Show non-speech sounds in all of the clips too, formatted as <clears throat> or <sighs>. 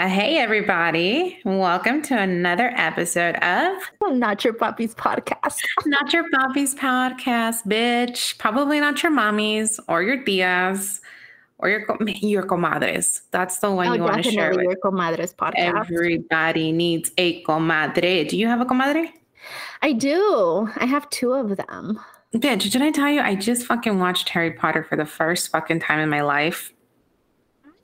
Uh, hey, everybody. Welcome to another episode of Not Your Papis podcast. <laughs> Not Your Papis podcast, bitch. Probably not your mommies or your tias or your, <laughs> your comadres. That's the one Oh, you want to share with. your comadres podcast. Everybody needs a comadre. Do you have a comadre? I do. I have two of them. Bitch, did I tell you I just fucking watched Harry Potter for the first fucking time in my life?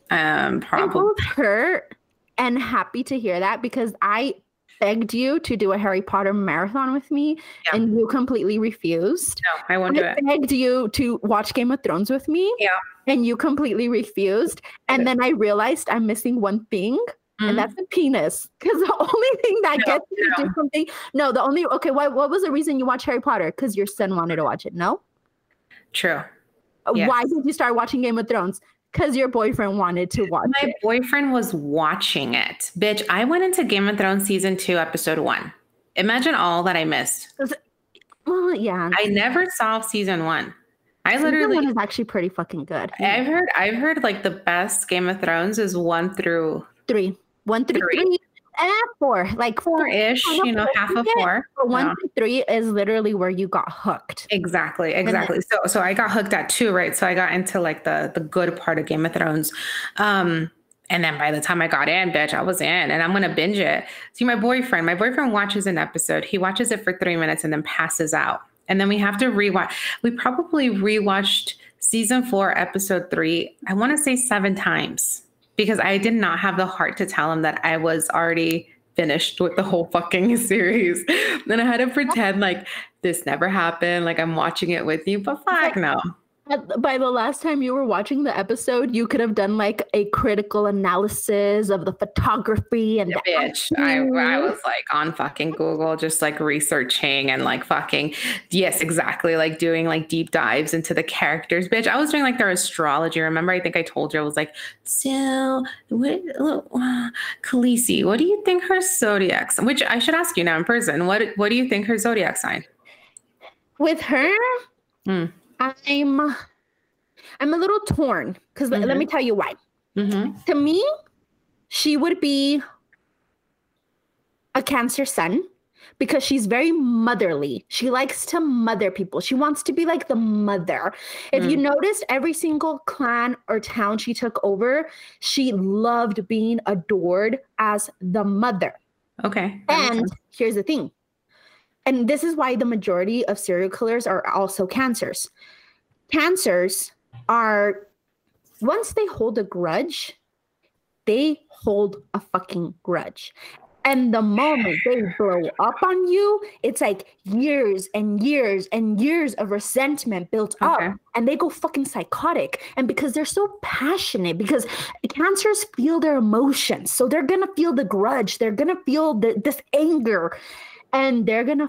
Um, probably. hurt and happy to hear that because I begged you to do a Harry Potter marathon with me Yeah. and you completely refused. No, I won't do I begged you to watch Game of Thrones with me. Yeah. And you completely refused. And then I realized I'm missing one thing. Mhm. And that's a penis. Because <laughs> the only thing that No, gets you to do something. No, the only okay, what what was the reason you watch Harry Potter? Because your son wanted to watch it. No? True. Yes. Why did you start watching Game of Thrones? Because your boyfriend wanted to watch My it. boyfriend was watching it. Bitch, I went into Game of Thrones season two, episode one. Imagine all that I missed. Well, yeah. I never saw season one. I Season literally one is actually pretty fucking good. I've heard I've heard like the best Game of Thrones is one through Three. One through Three. three. Eh, four. Like four. ish, you know, half of four. But one Yeah. through three is literally where you got hooked. Exactly, exactly. So so I got hooked at two, right? So I got into like the the good part of Game of Thrones. Um and then by the time I got in, bitch, I was in and I'm gonna binge it. See, my boyfriend, my boyfriend watches an episode. He watches it for three minutes and then passes out. And then we have to rewatch. We probably rewatched season four, episode three, I want to say seven times because I did not have the heart to tell him that I was already finished with the whole fucking <laughs> series. Then I had to pretend like this never happened, like I'm watching it with you, but fuck no. By the last time you were watching the episode, you could have done like a critical analysis of the photography and Yeah, the bitch. I, I was like on fucking Google, just like researching and like fucking, yes, exactly. Like doing like deep dives into the characters. Bitch, I was doing like their astrology. Remember, I think I told you, I was like, so what, uh, Khaleesi, what do you think her zodiac, which I should ask you now in person. What, what do you think her zodiac sign? with her Mm. I'm i'm a little torn because let Mhm. me tell you why Mm-hmm. to me she would be a cancer sun because she's very motherly she likes to mother people she wants to be like the mother if you noticed every single clan or town she took over she loved being adored as the mother Okay. and here's the thing. And this is why the majority of serial killers are also cancers. Cancers are, once they hold a grudge, they hold a fucking grudge. And the moment they blow up on you, it's like years and years and years of resentment built Okay. up. And they go fucking psychotic. And because they're so passionate, because cancers feel their emotions. So they're gonna feel the grudge. They're gonna feel the, this anger. And they're gonna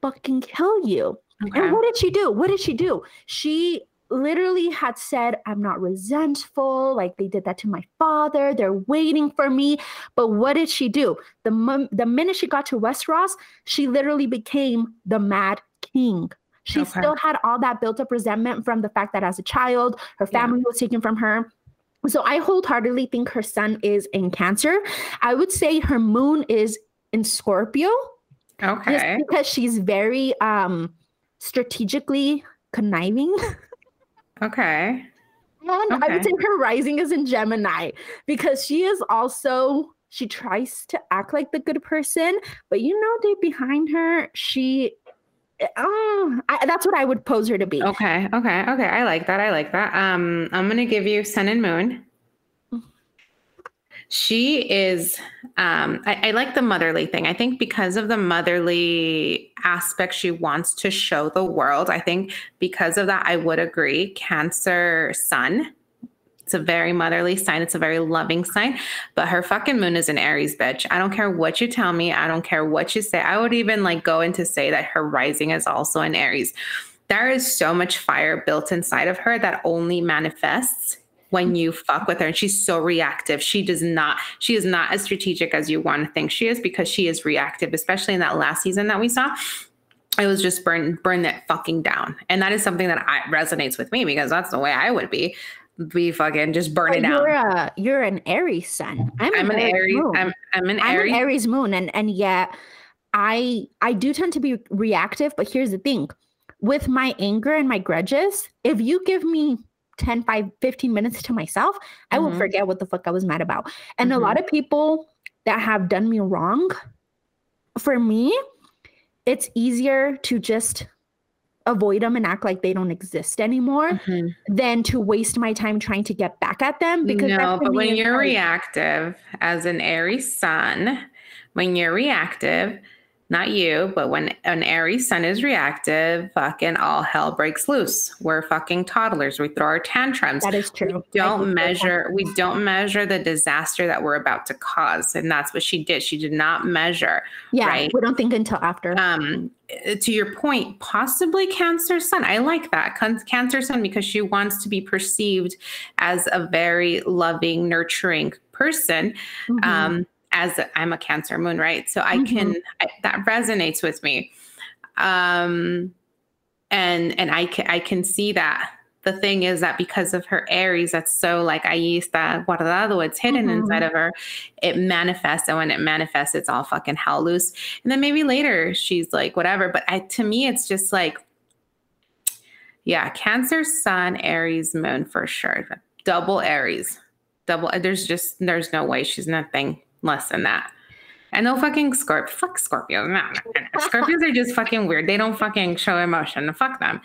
fucking kill you. Okay. And what did she do? What did she do? She literally had said, I'm not resentful. Like they did that to my father. They're waiting for me. But what did she do? The, mom- the minute she got to Westeros, she literally became the Mad King. She Okay. still had all that built up resentment from the fact that as a child, her Yeah. family was taken from her. So I wholeheartedly think her sun is in Cancer. I would say her moon is in Scorpio just Okay. because she's very um strategically conniving. Okay. And I would Okay. say her rising is in Gemini because she is also she tries to act like the good person, but you know, deep behind her, she oh, I, that's what I would pose her to be. Okay. Okay. Okay. I like that. I like that. Um, I'm gonna give you Sun and Moon. She is um I, I like the motherly thing. I think because of the motherly aspect she wants to show the world, I think because of that, I would agree. Cancer sun. It's a very motherly sign. It's a very loving sign. But her fucking moon is an Aries bitch. I don't care what you tell me. I don't care what you say. I would even like go in to say that her rising is also an Aries there is so much fire built inside of her that only manifests when you fuck with her and she's so reactive she does not she is not as strategic as you want to think she is because she is reactive especially in that last season that we saw it was just burn burn that fucking down and that is something that I, resonates with me because that's the way i would be we fucking just burn it down. you're a you're an Aries sun. I'm, I'm an Aries. moon. I'm I'm an I'm Aries. an Aries moon, and and yet I I do tend to be reactive. But here's the thing: with my anger and my grudges, if you give me 10, 5, 15 minutes to myself, I will forget what the fuck I was mad about. And Mhm. a lot of people that have done me wrong, for me, it's easier to just avoid them and act like they don't exist anymore Mhm. than to waste my time trying to get back at them because no, but when you're reactive as an Aries sun, when you're reactive, not you, but when an Aries sun is reactive, fucking all hell breaks loose. We're fucking toddlers. We throw our tantrums. that is true. We don't measure we don't measure the disaster that we're about to cause and that's what she did she did not measure Yeah, right? we don't think until after. um to your point possibly cancer sun i like that Can- cancer sun because she wants to be perceived as a very loving nurturing person Mhm. um as i i'm a cancer moon right? So i can I, that resonates with me. Um and and i can i can see that. The thing is that because of her aries that's so like ahí está guardado it's hidden Mhm. inside of her it manifests and when it manifests it's all fucking hell loose. And then maybe later she's like whatever but I, to me it's just like yeah cancer sun aries moon for sure double aries. Double there's just there's no way she's nothing less than that and no fucking Scorp, fuck Scorpios. No, no, no. <laughs> Scorpios are just fucking weird. They don't fucking show emotion. Fuck them.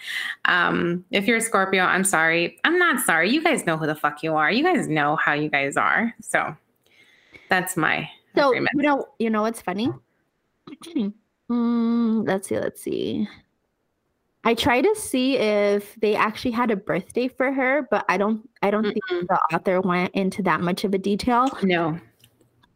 Um, if you're a Scorpio, I'm sorry. I'm not sorry. You guys know who the fuck you are. You guys know how you guys are. So that's my So agreement. you know, you know what's funny? <clears throat> mm, let's see, let's see. I try to see if they actually had a birthday for her, but I don't. I don't think Mm-mm. the author went into that much of a detail. No,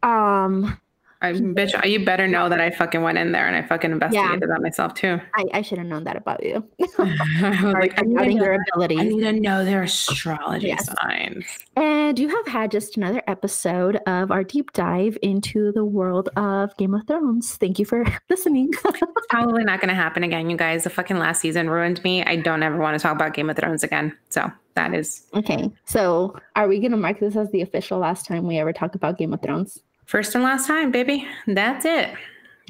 Um, I bitch. You better know that I fucking went in there and I fucking investigated that myself too. I, I should have known that about you. <laughs> <laughs> I like, I need, to your know, I abilities. need to know their astrology Yes. signs. And you have had just another episode of our deep dive into the world of Game of Thrones. Thank you for <laughs> listening. Probably not going to happen again, you guys. The fucking last season ruined me. I don't ever want to talk about Game of Thrones again. So that is okay, so are we gonna mark this as the official last time we ever talk about Game of Thrones? First and last time, baby. That's it.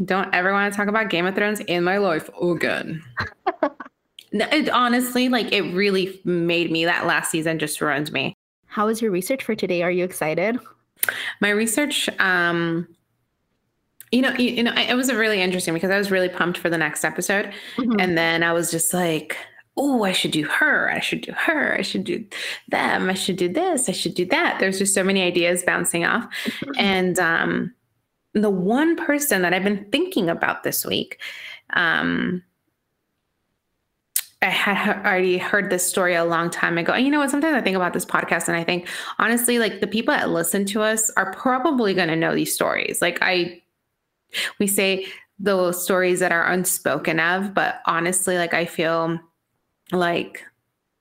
Don't ever want to talk about Game of Thrones in my life again. <laughs> It honestly, like, it really made me. That last season just ruined me. How was your research for today? Are you excited? my research um you know you, you know it was really interesting because i was really pumped for the next episode Mhm. and then i was just like oh i should do her i should do her i should do them i should do this i should do that there's just so many ideas bouncing off <laughs> and um the one person that i've been thinking about this week um I had already heard this story a long time ago. And you know what? Sometimes I think about this podcast and I think, honestly, like the people that listen to us are probably going to know these stories. Like, I, we say those stories that are unspoken of, but honestly, like, I feel like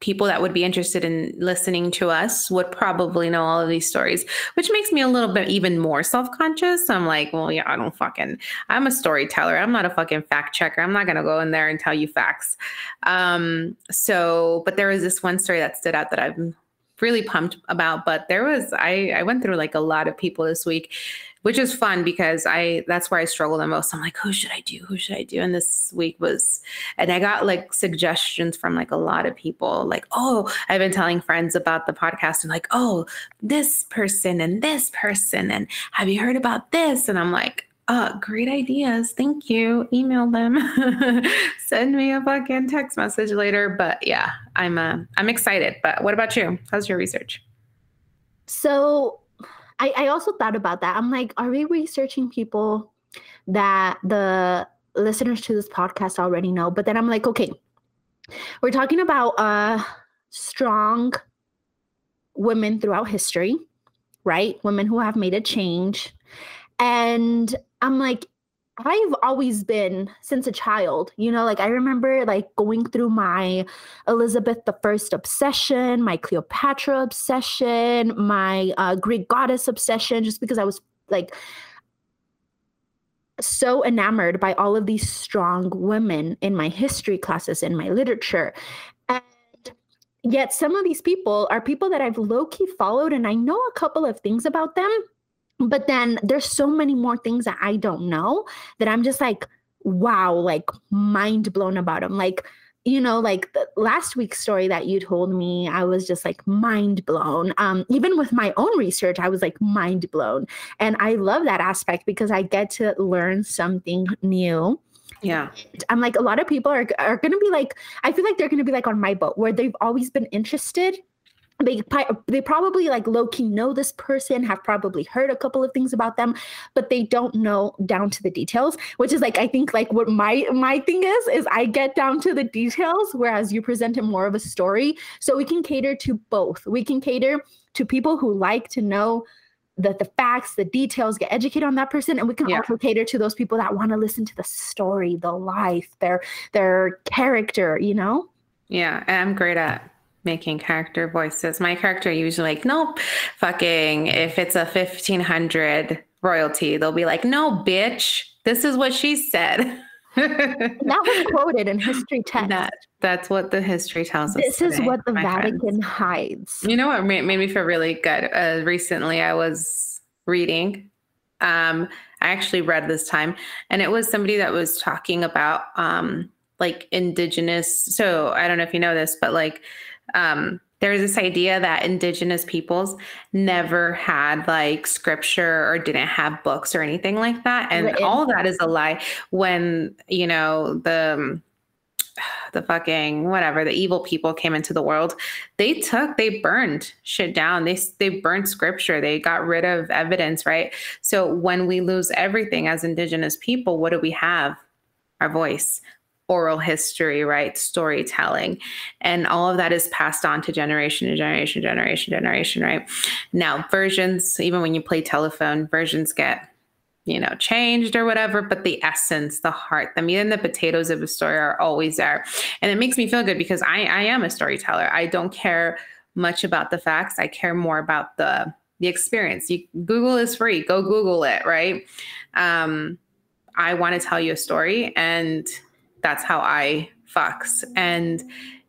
people that would be interested in listening to us would probably know all of these stories, which makes me a little bit even more self conscious. I'm like, well, yeah, I don't fucking, I'm a storyteller. I'm not a fucking fact checker. I'm not going to go in there and tell you facts. Um, so, but there was this one story that stood out that I'm really pumped about. But there was, I, I went through like a lot of people this week, which is fun because I, that's where I struggle the most. I'm like, who should I do? Who should I do? And this week was, and I got like suggestions from like a lot of people, like, oh, I've been telling friends about the podcast and like, oh, this person and this person. And have you heard about this? And I'm like, uh, great ideas. Thank you. Email them. <laughs> Send me a fucking text message later. But yeah, I'm uh, I'm excited. But what about you? How's your research? So I, I also thought about that. I'm like, are we researching people that the listeners to this podcast already know? But then I'm like, okay, we're talking about uh strong women throughout history, right? Women who have made a change. And I'm like, I've always been since a child, you know, like I remember like going through my Elizabeth the First obsession, my Cleopatra obsession, my uh, Greek goddess obsession, just because I was like so enamored by all of these strong women in my history classes, in my literature. And yet some of these people are people that I've low key followed and I know a couple of things about them. But then there's so many more things that I don't know that I'm just like, wow, like mind blown about them. Like, you know, like the last week's story that you told me, I was just like mind blown. Um, even with my own research, I was like mind blown. And I love that aspect because I get to learn something new. Yeah. I'm like, a lot of people are, are going to be like, I feel like they're going to be like on my boat where they've always been interested they they probably like low key know this person, have probably heard a couple of things about them, but they don't know down to the details. Which is like I think like what my my thing is is I get down to the details, whereas you present it more of a story. So we can cater to both. We can cater to people who like to know the the facts, the details, get educated on that person, and we can yeah. also cater to those people that want to listen to the story, the life, their their character. You know. Yeah, I'm great at making character voices. My character usually like, nope, fucking if it's a 1500 royalty, they'll be like, no, bitch, this is what she said. <laughs> that was quoted in history text. That, that's what the history tells us. This is what the Vatican friends. hides. You know what made, made me feel really good? Uh, recently, I was reading. Um, I actually read this time, and it was somebody that was talking about um, like indigenous. So I don't know if you know this, but like um, there's this idea that indigenous peoples never had like scripture or didn't have books or anything like that. And Written. all that is a lie when you know the the fucking whatever the evil people came into the world. They took they burned shit down. They they burned scripture. They got rid of evidence right? So when we lose everything as indigenous people what do we have? Our voice oral history, right? Storytelling. And all of that is passed on to generation to generation, generation, generation, right? Now, versions, even when you play telephone, versions get you know, changed or whatever, but the essence, the heart, the meat and the potatoes of a story are always there. And it makes me feel good because I, I am a storyteller. I don't care much about the facts. I care more about the the experience. You, Google is free. Go Google it, right? Um, I want to tell you a story, and that's how I fox. And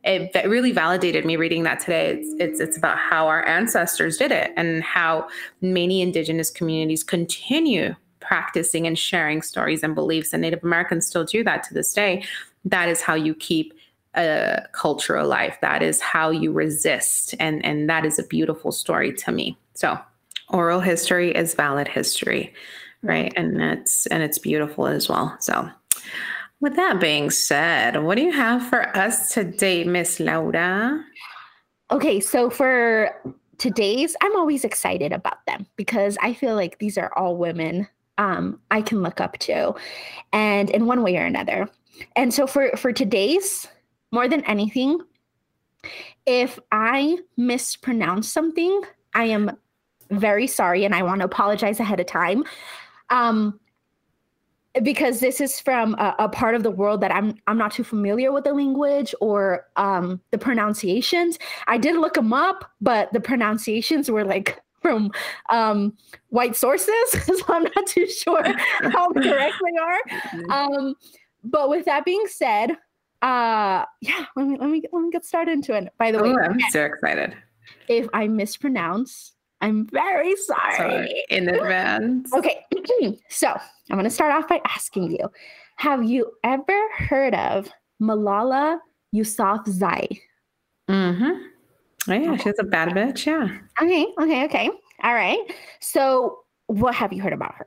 it really validated me reading that today. It's, it's, it's about how our ancestors did it and how many indigenous communities continue practicing and sharing stories and beliefs. And Native Americans still do that to this day. That is how you keep a culture alive. That is how you resist. And, and that is a beautiful story to me. So oral history is valid history, right? And it's and it's beautiful as well. So with that being said, what do you have for us today, Miss Laura? Okay, so for today's, I'm always excited about them because I feel like these are all women um, I can look up to, and in one way or another. And so for for today's, more than anything, if I mispronounce something, I am very sorry, and I want to apologize ahead of time. Um, because this is from a, a, part of the world that I'm I'm not too familiar with the language or um, the pronunciations. I did look them up, but the pronunciations were like from um, white sources, <laughs> so I'm not too sure how correct they are. Mm-hmm. Um, but with that being said, uh, yeah, let me let me let me get started into it. By the way, I'm so excited. If I mispronounce, I'm very sorry. sorry in advance. okay, <clears throat> so I'm going to start off by asking you Have you ever heard of Malala Yousafzai? Mm hmm. Oh, yeah, she's a bad bitch. Yeah. Okay, okay, okay. All right. So, what have you heard about her?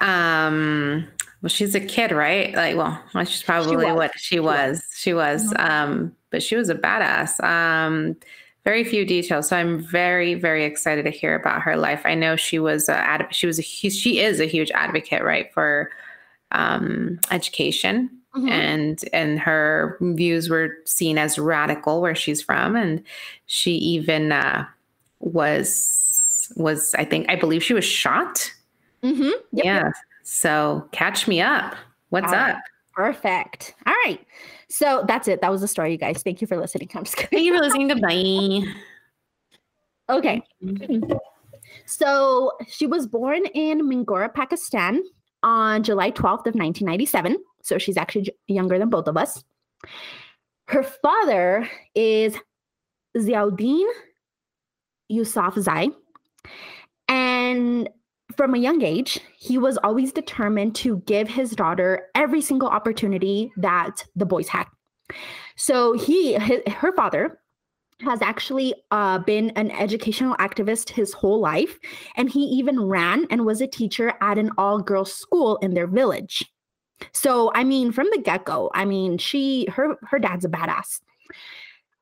Um, well, she's a kid, right? Like, well, she's probably she what she was. She was. Mm-hmm. Um, but she was a badass. Um, very few details. So I'm very, very excited to hear about her life. I know she was a ad- she was a she is a huge advocate, right, for um, education, mm-hmm. and and her views were seen as radical where she's from, and she even uh, was was I think I believe she was shot. Mm-hmm. Yep, yeah. Yep. So catch me up. What's up? Perfect. All right. So that's it. That was the story, you guys. Thank you for listening. <laughs> I'm just Thank you for listening. Goodbye. Okay. So she was born in Mingora, Pakistan on July 12th of 1997. So she's actually younger than both of us. Her father is Ziauddin Yousafzai. And from a young age, he was always determined to give his daughter every single opportunity that the boys had. So he, his, her father, has actually uh, been an educational activist his whole life, and he even ran and was a teacher at an all-girls school in their village. So, I mean, from the get-go, I mean, she, her, her dad's a badass.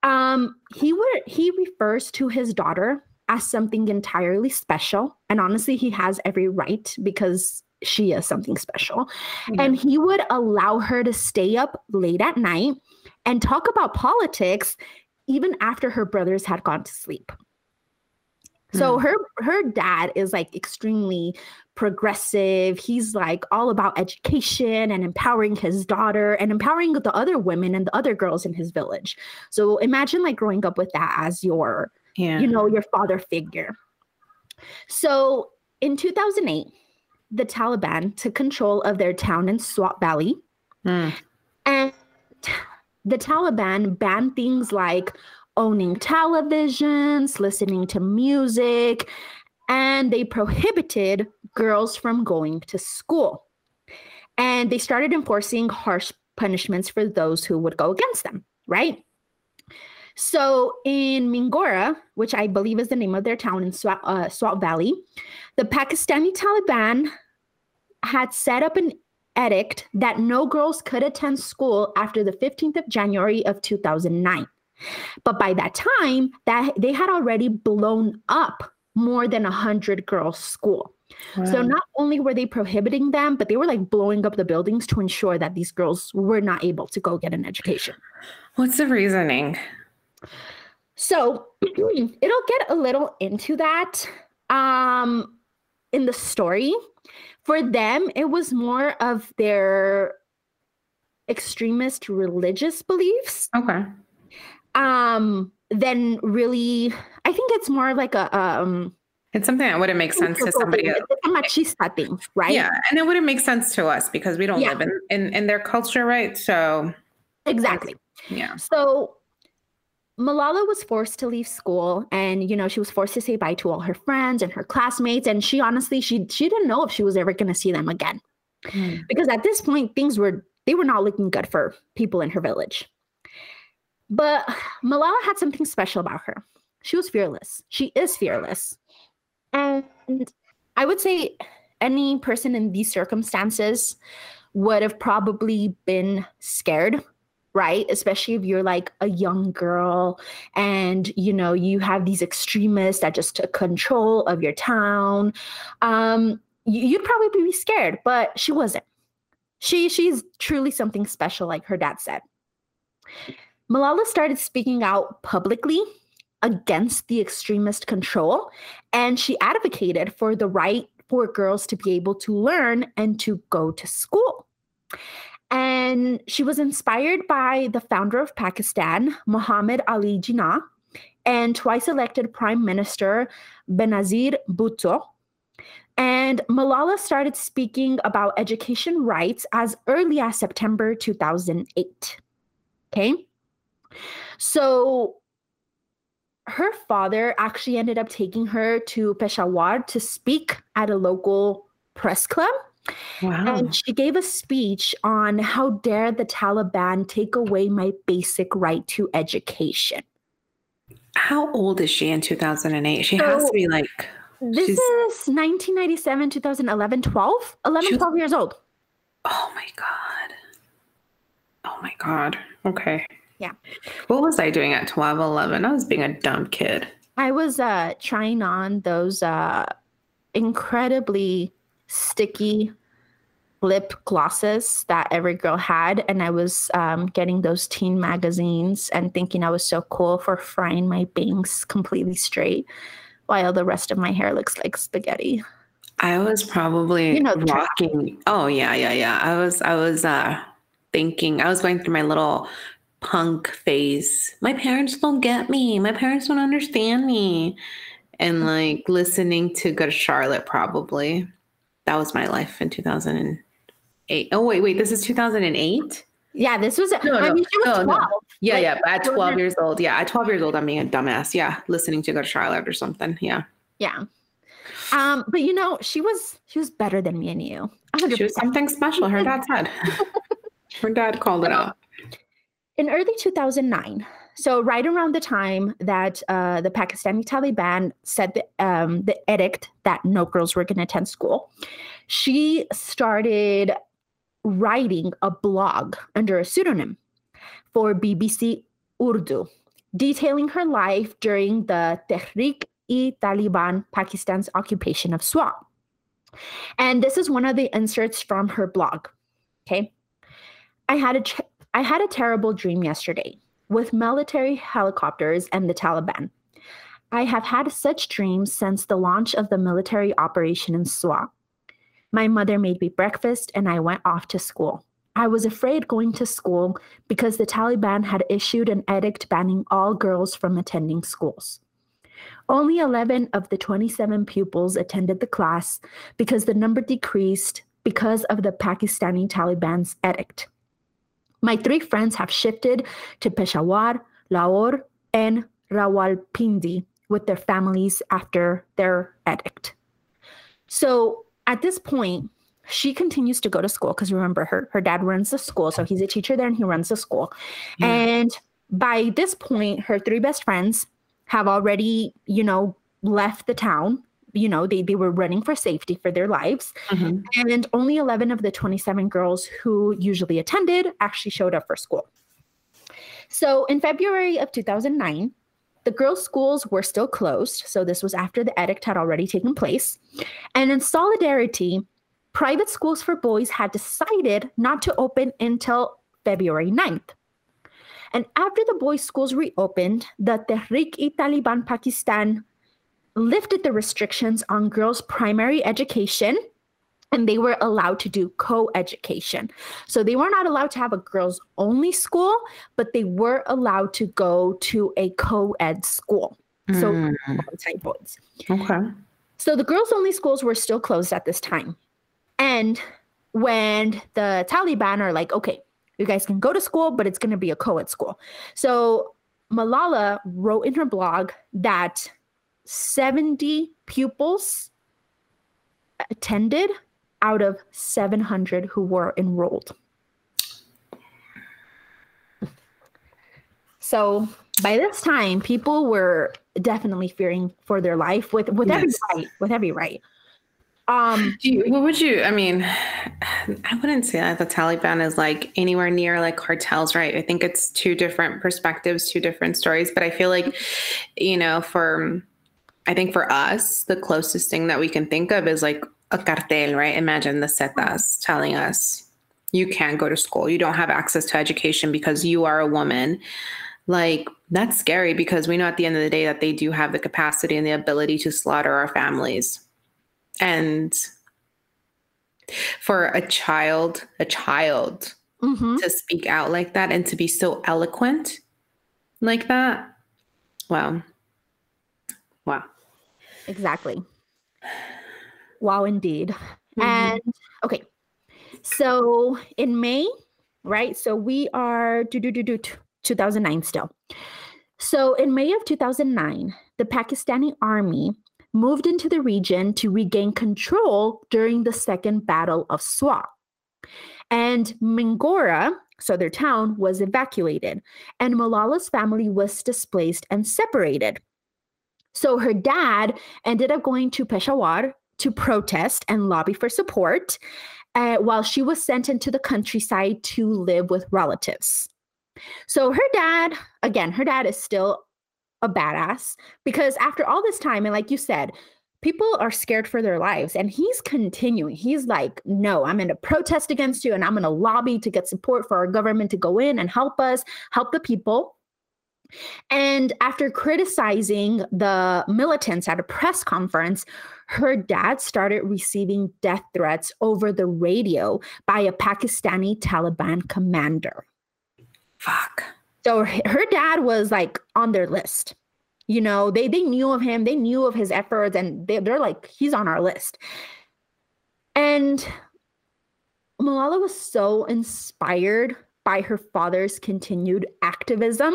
Um, he would he refers to his daughter as something entirely special, and honestly, he has every right because she is something special. Yeah. And he would allow her to stay up late at night and talk about politics even after her brothers had gone to sleep. So mm. her her dad is like extremely progressive. He's like all about education and empowering his daughter and empowering the other women and the other girls in his village. So imagine like growing up with that as your yeah. you know your father figure. So in 2008, the Taliban took control of their town in Swat Valley. Mm. And the Taliban banned things like owning televisions, listening to music, and they prohibited girls from going to school. And they started enforcing harsh punishments for those who would go against them, right? So in Mingora, which I believe is the name of their town in Swat, uh, Swat Valley, the Pakistani Taliban had set up an edict that no girls could attend school after the 15th of January of 2009. But by that time, that they had already blown up more than 100 girls' school. Wow. So not only were they prohibiting them, but they were like blowing up the buildings to ensure that these girls were not able to go get an education. What's the reasoning? So <clears throat> it'll get a little into that um in the story for them, it was more of their extremist religious beliefs. Okay. Um, then really, I think it's more like a um. It's something that wouldn't make sense to somebody else. It's a machista thing, right? Yeah, and it wouldn't make sense to us because we don't yeah. live in, in in their culture, right? So exactly. Yeah. So Malala was forced to leave school and you know she was forced to say bye to all her friends and her classmates and she honestly she she didn't know if she was ever going to see them again. Mm. Because at this point things were they were not looking good for people in her village. But Malala had something special about her. She was fearless. She is fearless. And I would say any person in these circumstances would have probably been scared right? Especially if you're like a young girl and you know you have these extremists that just took control of your town um you'd probably be scared but she wasn't. She she's truly something special like her dad said. Malala started speaking out publicly against the extremist control and she advocated for the right for girls to be able to learn and to go to school and she was inspired by the founder of Pakistan, Muhammad Ali Jinnah, and twice elected Prime Minister Benazir Bhutto. And Malala started speaking about education rights as early as September 2008. Okay. So her father actually ended up taking her to Peshawar to speak at a local press club Wow. And she gave a speech on how dare the Taliban take away my basic right to education. How old is she in 2008? She so, has to be like. This is 1997, 2011, 12? 11, 12 years old. Oh my God. Oh my God. Okay. Yeah. What was I doing at 12, 11? I was being a dumb kid. I was uh, trying on those uh, incredibly sticky lip glosses that every girl had and i was um, getting those teen magazines and thinking i was so cool for frying my bangs completely straight while the rest of my hair looks like spaghetti. I was probably you know walking oh yeah yeah yeah. I was i was uh thinking i was going through my little punk phase. My parents don't get me. My parents don't understand me. And like listening to good charlotte probably that was my life in 2008. Oh wait, wait, this is 2008. Yeah, this was. No, I no, mean, she was no, no. Yeah, Like, yeah. At 12 years old, yeah, at 12 years old, I'm being a dumbass. Yeah, listening to Good Charlotte or something. Yeah, Yeah. Um, but you know, she was she was better than me and you. She was something special. Her dad said. Her dad called it <laughs> out. In early 2009, so right around the time that uh, the Pakistani Taliban said the, um, the edict that no girls were going to attend school, she started writing a blog under a pseudonym for BBC Urdu, detailing her life during the Tehrik-e-Taliban, Pakistan's occupation of Swat. And this is one of the inserts from her blog. Okay. I had a ch- I had a terrible dream yesterday with military helicopters and the Taliban. I have had such dreams since the launch of the military operation in Swat. My mother made me breakfast and I went off to school. I was afraid going to school because the Taliban had issued an edict banning all girls from attending schools. Only 11 of the 27 pupils attended the class because the number decreased because of the Pakistani Taliban's edict. My three friends have shifted to Peshawar, Lahore, and Rawalpindi with their families after their edict. So at this point, she continues to go to school because remember, her, her dad runs the school. So he's a teacher there and he runs the school. Yeah. And by this point, her three best friends have already, you know, left the town. You know, they, they were running for safety for their lives. Mhm. And only 11 of the 27 girls who usually attended actually showed up for school. So in February of 2009, the girls' schools were still closed. So this was after the edict had already taken place. And in solidarity, private schools for boys had decided not to open until February 9th. And after the boys' schools reopened, the Tehrik-e-Taliban Pakistan lifted the restrictions on girls' primary education and they were allowed to do co-education. So they were not allowed to have a girls only school, but they were allowed to go to a co-ed school. So Mm, boys. okay. So the girls only schools were still closed at this time. And when the Taliban are like, okay, you guys can go to school, but it's going to be a co ed school. So Malala wrote in her blog that 70 pupils attended out of 700 who were enrolled. So by this time, people were definitely fearing for their life with with every right, with every right. Um, you, what would you? I mean, I wouldn't say that the Taliban is like anywhere near like cartels, right? I think it's two different perspectives, two different stories. But I feel like, you know, for I think for us, the closest thing that we can think of is like a cartel, right? Imagine the Zetas telling us you can't go to school, you don't have access to education because you are a woman. Like that's scary because we know at the end of the day that they do have the capacity and the ability to slaughter our families. And for a child, a child mhm. to speak out like that and to be so eloquent like that. Wow. Exactly. Wow, indeed. Mhm. And okay, so in May, right? So we are do do do do 2009 still. So in May of 2009, the Pakistani army moved into the region to regain control during the Second Battle of Swat. And Mingora, so their town, was evacuated, and Malala's family was displaced and separated. So her dad ended up going to Peshawar to protest and lobby for support, uh, while she was sent into the countryside to live with relatives. So her dad, again, her dad is still a badass because after all this time, and like you said, people are scared for their lives, and he's continuing. He's like, no, I'm going to protest against you, and I'm going to lobby to get support for our government to go in and help us, help the people. And after criticizing the militants at a press conference, her dad started receiving death threats over the radio by a Pakistani Taliban commander. Fuck. So her dad was like on their list. You know, they they knew of him, they knew of his efforts, and they, they're like, he's on our list. And Malala was so inspired by her father's continued activism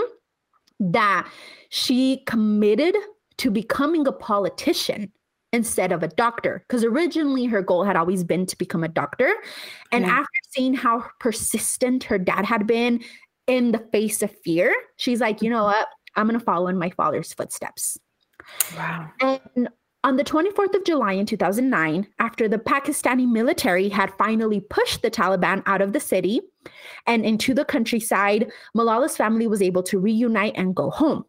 that she committed to becoming a politician instead of a doctor. Because originally her goal had always been to become a doctor. And yeah. after seeing how persistent her dad had been in the face of fear she's like you know mm-hmm. what? I'm going to follow in my father's footsteps. Wow. And on the 24th of July in 2009, after the Pakistani military had finally pushed the Taliban out of the city and into the countryside, Malala's family was able to reunite and go home.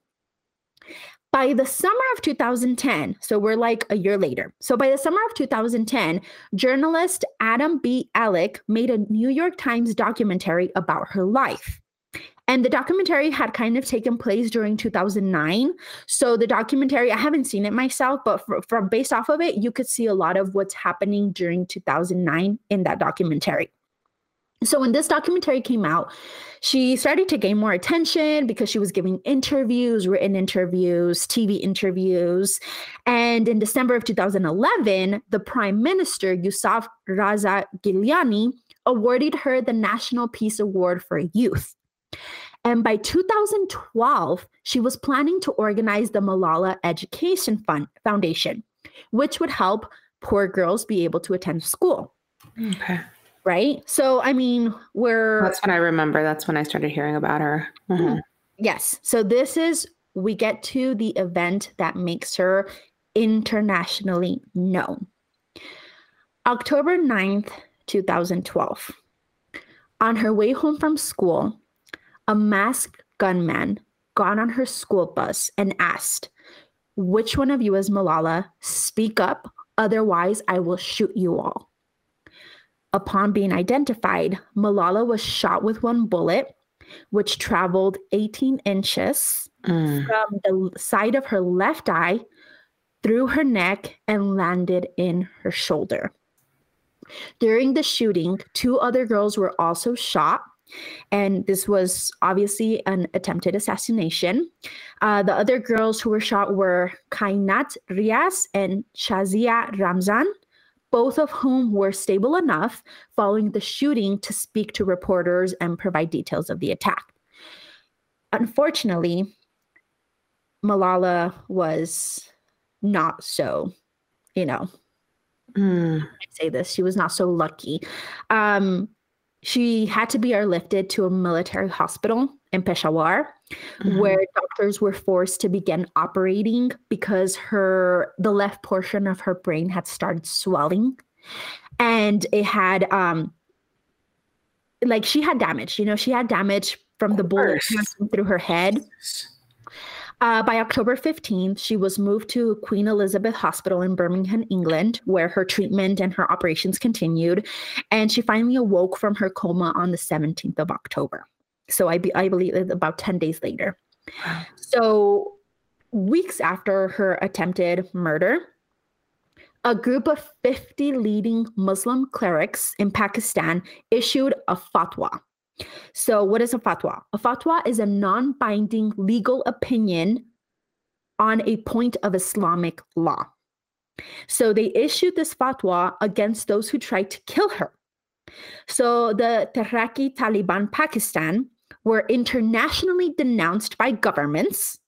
By the summer of 2010, so we're like a year later. So by the summer of 2010, journalist Adam B. Ellick made a New York Times documentary about her life. And the documentary had kind of taken place during 2009. So the documentary, I haven't seen it myself, but from based off of it, you could see a lot of what's happening during 2009 in that documentary. So when this documentary came out, she started to gain more attention because she was giving interviews, written interviews, TV interviews. And in December of 2011, the Prime Minister, Yousaf Raza Gilani, awarded her the National Peace Award for Youth. And by 2012, she was planning to organize the Malala Education Fund Foundation, which would help poor girls be able to attend school. Okay. Right. So, I mean, we're. That's when I remember. That's when I started hearing about her. Mm-hmm. Yes. So, this is, we get to the event that makes her internationally known. October 9th, 2012. On her way home from school, a masked gunman got on her school bus and asked, Which one of you is Malala? Speak up, otherwise, I will shoot you all. Upon being identified, Malala was shot with one bullet, which traveled 18 inches mm. from the side of her left eye through her neck and landed in her shoulder. During the shooting, two other girls were also shot and this was obviously an attempted assassination. Uh, the other girls who were shot were Kainat Riaz and Shazia Ramzan, both of whom were stable enough following the shooting to speak to reporters and provide details of the attack. Unfortunately, Malala was not so, you know, mm. I say this, she was not so lucky. Um, she had to be airlifted to a military hospital in Peshawar, mm-hmm. where doctors were forced to begin operating because her the left portion of her brain had started swelling, and it had um like she had damage. You know, she had damage from the bullet through her head. Uh, by October 15th, she was moved to Queen Elizabeth Hospital in Birmingham, England, where her treatment and her operations continued. And she finally awoke from her coma on the 17th of October. So I, be, I believe about 10 days later. So, weeks after her attempted murder, a group of 50 leading Muslim clerics in Pakistan issued a fatwa so, what is a fatwa? A fatwa is a non binding legal opinion on a point of Islamic law. So, they issued this fatwa against those who tried to kill her. So, the Tehrik Taliban Pakistan were internationally denounced by governments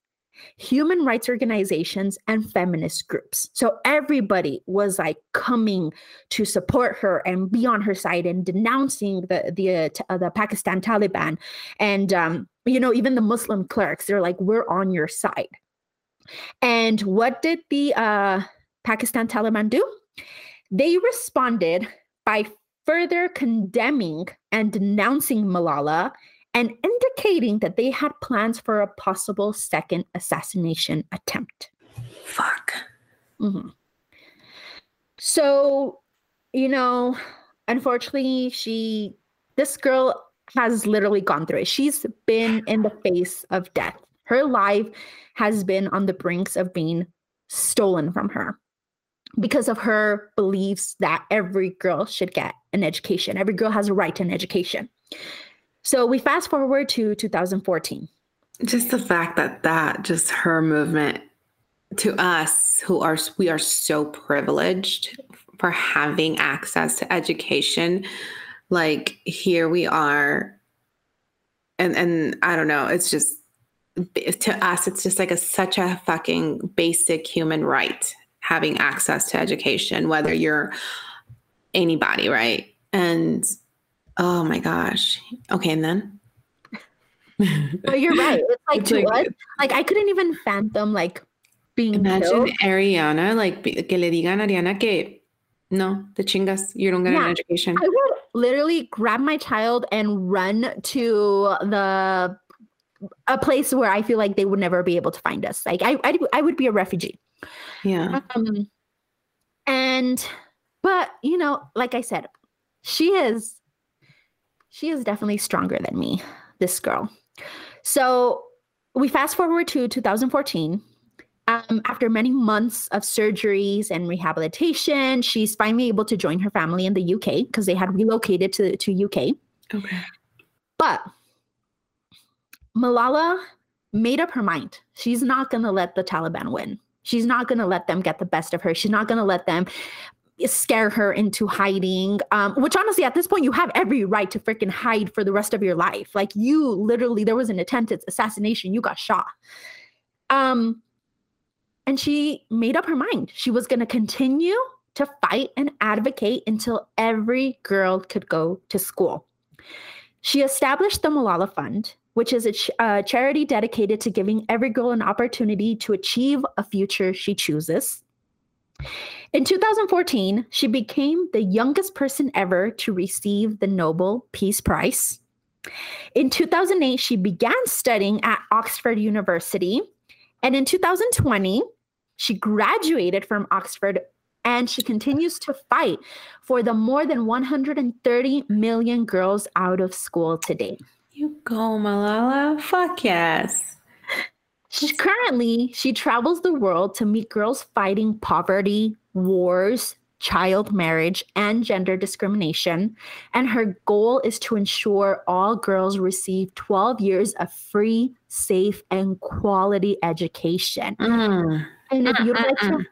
human rights organizations, and feminist groups. So everybody was like coming to support her and be on her side and denouncing the the uh, uh, the Pakistan Taliban, and um, you know even the Muslim clerics. They're like, we're on your side. And what did the uh, Pakistan Taliban do? They responded by further condemning and denouncing Malala and indicating that they had plans for a possible second assassination attempt. Fuck. Mm-hmm. So, you know, unfortunately, she, this girl has literally gone through it. She's been in the face of death. Her life has been on the brinks of being stolen from her because of her beliefs that every girl should get an education. Every girl has a right to an education. So we fast forward to 2014. Just the fact that that just her movement to us who are we are so privileged for having access to education like here we are and and I don't know, it's just to us, it's just like a such a fucking basic human right having access to education, whether you're anybody, right? And oh my gosh. Okay, and then but you're right. It's <laughs> like it's to like, us, like I couldn't even fathom like being imagine killed. Ariana, like que le digan Ariana que no, the chingas, you don't get yeah, an education. I would literally grab my child and run to the a place where I feel like they would never be able to find us. Like I, I, I would be a refugee. Yeah. Um, and, but you know, like I said, she is, she is definitely stronger than me. This girl. So we fast forward to 2014. Um, after many months of surgeries and rehabilitation, she's finally able to join her family in the UK because they had relocated to to UK. Okay. But Malala made up her mind. She's not going to let the Taliban win. She's not going to let them get the best of her. She's not going to let them scare her into hiding. Um, which honestly, at this point, you have every right to freaking hide for the rest of your life. Like you literally, there was an attempted assassination. You got shot. Um, and she made up her mind. She was going to continue to fight and advocate until every girl could go to school. She established the Malala Fund, which is a, ch- a charity dedicated to giving every girl an opportunity to achieve a future she chooses. In 2014, she became the youngest person ever to receive the Nobel Peace Prize. In 2008, she began studying at Oxford University. And in 2020, she graduated from Oxford and she continues to fight for the more than 130 million girls out of school today. You go, Malala. Fuck yes. She, currently, she travels the world to meet girls fighting poverty, wars, child marriage, and gender discrimination. And her goal is to ensure all girls receive 12 years of free, safe, and quality education. Mm. And if you'd like to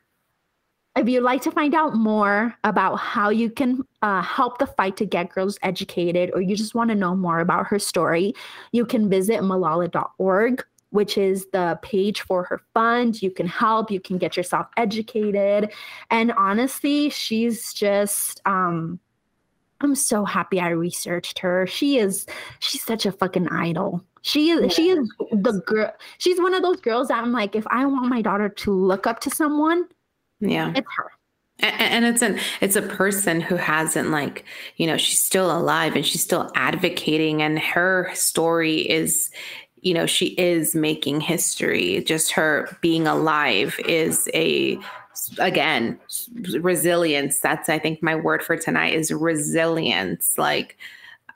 if you'd like to find out more about how you can uh, help the fight to get girls educated, or you just want to know more about her story, you can visit malala.org, which is the page for her fund. You can help, you can get yourself educated. And honestly, she's just, um, I'm so happy I researched her. She is, she's such a fucking idol. She is, yeah. she is the girl. She's one of those girls that I'm like, if I want my daughter to look up to someone, yeah. It's her. And it's an it's a person who hasn't like you know she's still alive and she's still advocating and her story is you know she is making history just her being alive is a again resilience that's i think my word for tonight is resilience like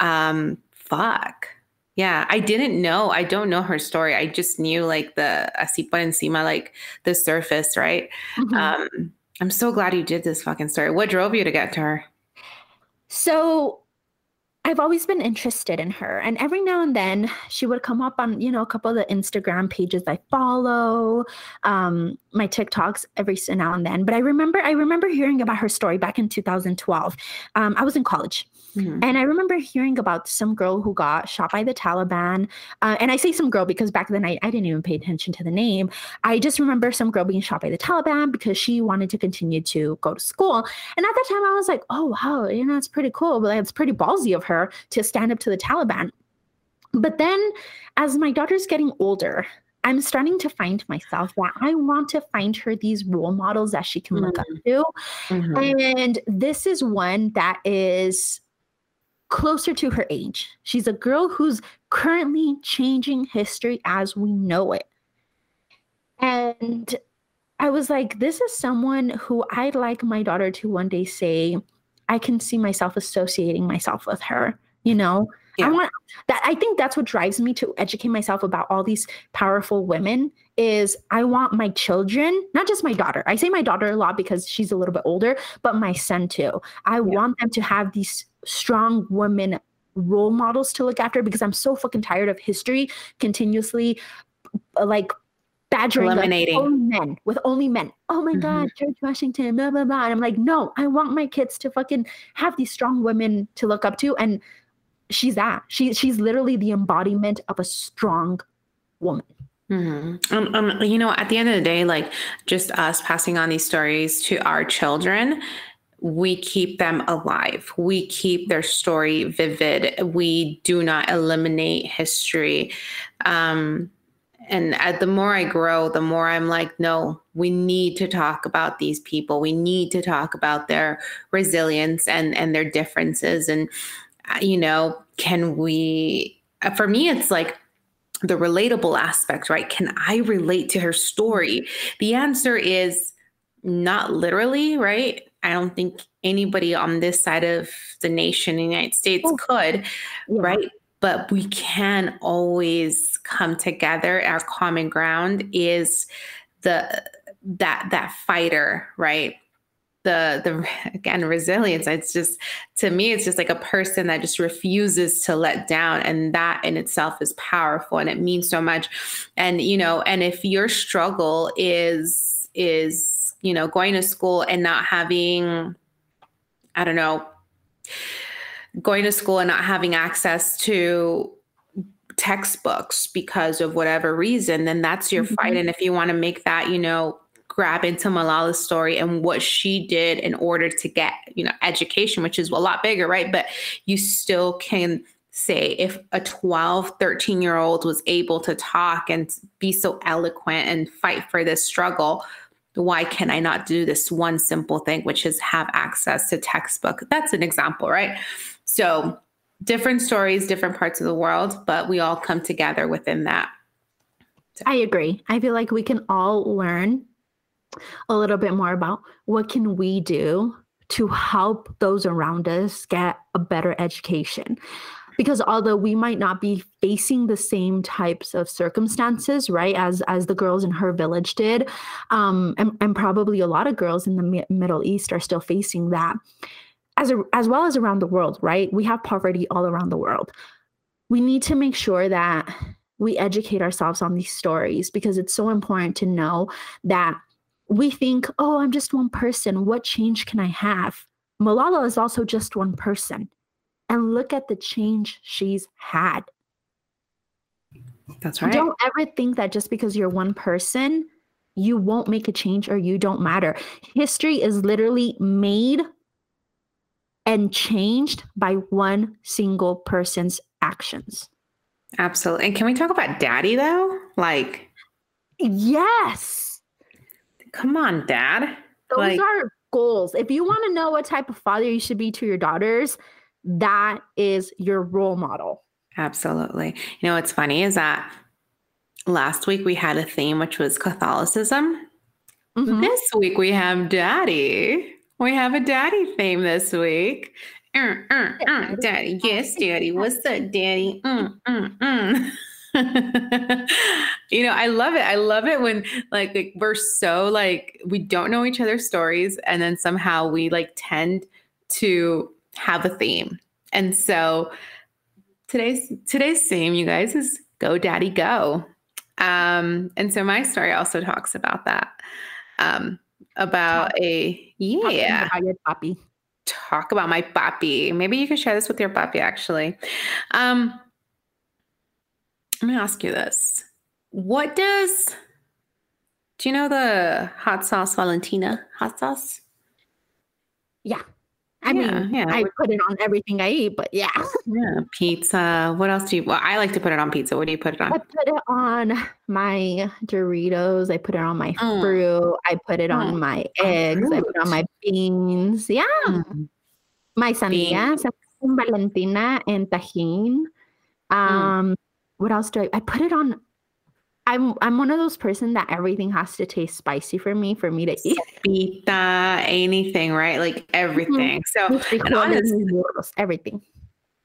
um fuck yeah, I didn't know. I don't know her story. I just knew like the así por encima, like the surface, right? Mm-hmm. Um, I'm so glad you did this fucking story. What drove you to get to her? So I've always been interested in her. And every now and then she would come up on, you know, a couple of the Instagram pages I follow, um, my TikToks every now and then. But I remember, I remember hearing about her story back in 2012. Um, I was in college. Mm-hmm. And I remember hearing about some girl who got shot by the Taliban. Uh, and I say some girl because back then I, I didn't even pay attention to the name. I just remember some girl being shot by the Taliban because she wanted to continue to go to school. And at that time I was like, oh, wow, you know, it's pretty cool. But it's pretty ballsy of her to stand up to the Taliban. But then as my daughter's getting older, I'm starting to find myself that I want to find her these role models that she can mm-hmm. look up mm-hmm. to. Mm-hmm. And this is one that is closer to her age. She's a girl who's currently changing history as we know it. And I was like, this is someone who I'd like my daughter to one day say, I can see myself associating myself with her, you know? Yeah. I want that I think that's what drives me to educate myself about all these powerful women is I want my children, not just my daughter. I say my daughter a lot because she's a little bit older, but my son too. I yeah. want them to have these strong women role models to look after because I'm so fucking tired of history continuously like badgering eliminating like, only men with only men. Oh my mm-hmm. God, George Washington, blah blah blah. And I'm like, no, I want my kids to fucking have these strong women to look up to. And she's that. She she's literally the embodiment of a strong woman. Mm-hmm. Um, um, you know, at the end of the day, like just us passing on these stories to our children, we keep them alive. We keep their story vivid. We do not eliminate history. Um, and the more I grow, the more I'm like, no, we need to talk about these people. We need to talk about their resilience and and their differences. And uh, you know, can we? Uh, for me, it's like the relatable aspect, right? Can I relate to her story? The answer is not literally, right? I don't think anybody on this side of the nation, the United States, oh. could, yeah. right? But we can always come together. Our common ground is the that that fighter, right? the the again resilience it's just to me it's just like a person that just refuses to let down and that in itself is powerful and it means so much and you know and if your struggle is is you know going to school and not having i don't know going to school and not having access to textbooks because of whatever reason then that's your mm-hmm. fight and if you want to make that you know grab into Malala's story and what she did in order to get, you know, education, which is a lot bigger, right? But you still can say if a 12, 13 year old was able to talk and be so eloquent and fight for this struggle, why can I not do this one simple thing, which is have access to textbook? That's an example, right? So different stories, different parts of the world, but we all come together within that. I agree. I feel like we can all learn a little bit more about what can we do to help those around us get a better education because although we might not be facing the same types of circumstances right as as the girls in her village did um, and, and probably a lot of girls in the Mi- middle east are still facing that as a, as well as around the world right we have poverty all around the world we need to make sure that we educate ourselves on these stories because it's so important to know that we think, oh, I'm just one person. What change can I have? Malala is also just one person. And look at the change she's had. That's right. Don't ever think that just because you're one person, you won't make a change or you don't matter. History is literally made and changed by one single person's actions. Absolutely. And can we talk about daddy though? Like, yes. Come on, dad. Those like, are goals. If you want to know what type of father you should be to your daughters, that is your role model. Absolutely. You know what's funny is that last week we had a theme which was Catholicism. Mm-hmm. This week we have daddy. We have a daddy theme this week. Uh, uh, uh, daddy, yes, daddy. What's up, daddy? Mm, mm, mm. <laughs> you know, I love it. I love it when like, like we're so like we don't know each other's stories and then somehow we like tend to have a theme. And so today's today's theme, you guys, is go daddy go. Um, and so my story also talks about that. Um, about a yeah about your puppy. Talk about my puppy. Maybe you can share this with your puppy actually. Um, let me ask you this. What does do you know the hot sauce Valentina hot sauce? Yeah. I yeah, mean, yeah. I put it on everything I eat, but yeah. <laughs> Yeah, pizza. What else do you? Well, I like to put it on pizza. What do you put it on? I put it on my Doritos. I put it on my mm. fruit. I put it on mm. my eggs. I put it on my beans. Yeah, mm. my sandía, Valentina, and Tajín. Mm. Um, what else do I I put it on I'm I'm one of those person that everything has to taste spicy for me for me to eat. Pita, anything, right? Like everything. Mm-hmm. So honestly, everything.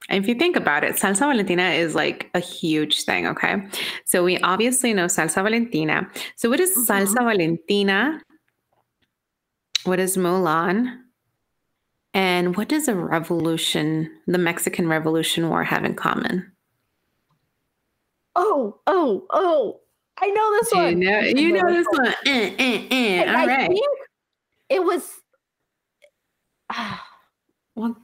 If you think about it, salsa valentina is like a huge thing, okay? So we obviously know salsa valentina. So what is mm-hmm. salsa valentina? What is Mulan? And what does a revolution, the Mexican Revolution War have in common? oh, oh, oh, I know this one. You know, you know this one. Eh, eh, eh. All I right. it was. <sighs> well,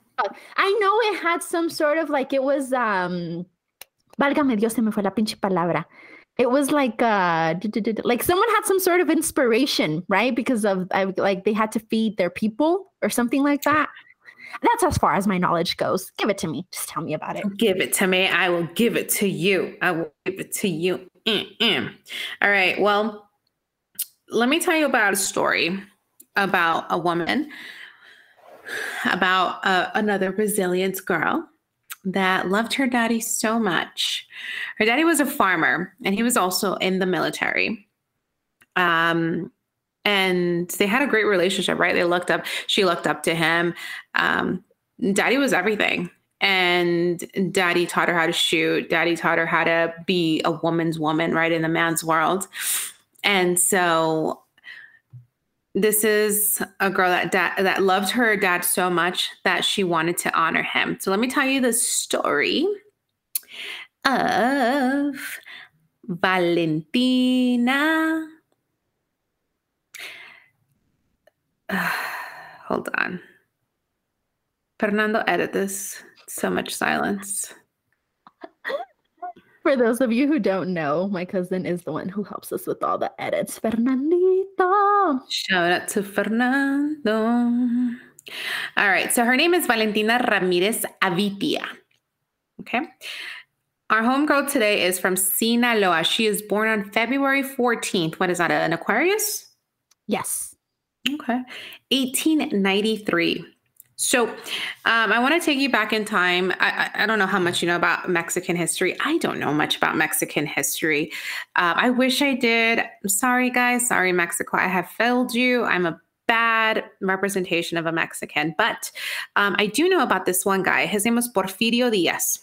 I know it had some sort of like it was um Válgame Dios, se me fue la pinche palabra. It was like uh like someone had some sort of inspiration, right? Because of like they had to feed their people or something like that. That's as far as my knowledge goes. Give it to me. Just tell me about it. Give it to me. I will give it to you. I will give it to you. Mm-mm. All right. Well, let me tell you about a story about a woman, about uh, another resilient girl that loved her daddy so much. Her daddy was a farmer and he was also in the military. Um, and they had a great relationship, right? They looked up, she looked up to him. Um, daddy was everything. And daddy taught her how to shoot. Daddy taught her how to be a woman's woman, right? In the man's world. And so this is a girl that that loved her dad so much that she wanted to honor him. So let me tell you the story of Valentina. <sighs> hold on. Fernando, edit this. So much silence. For those of you who don't know, my cousin is the one who helps us with all the edits. Fernandito. Shout out to Fernando. All right. So her name is Valentina Ramirez Avitia. Okay. Our homegirl today is from Sinaloa. She is born on February 14th. What is that? An Aquarius? Yes. Okay. 1893. So um, I want to take you back in time. I, I, don't know how much you know about Mexican history. I don't know much about Mexican history. Uh, I wish I did. I'm sorry, guys. Sorry, Mexico. I have failed you. I'm a bad representation of a Mexican. But um, I do know about this one guy. His name was Porfirio Diaz.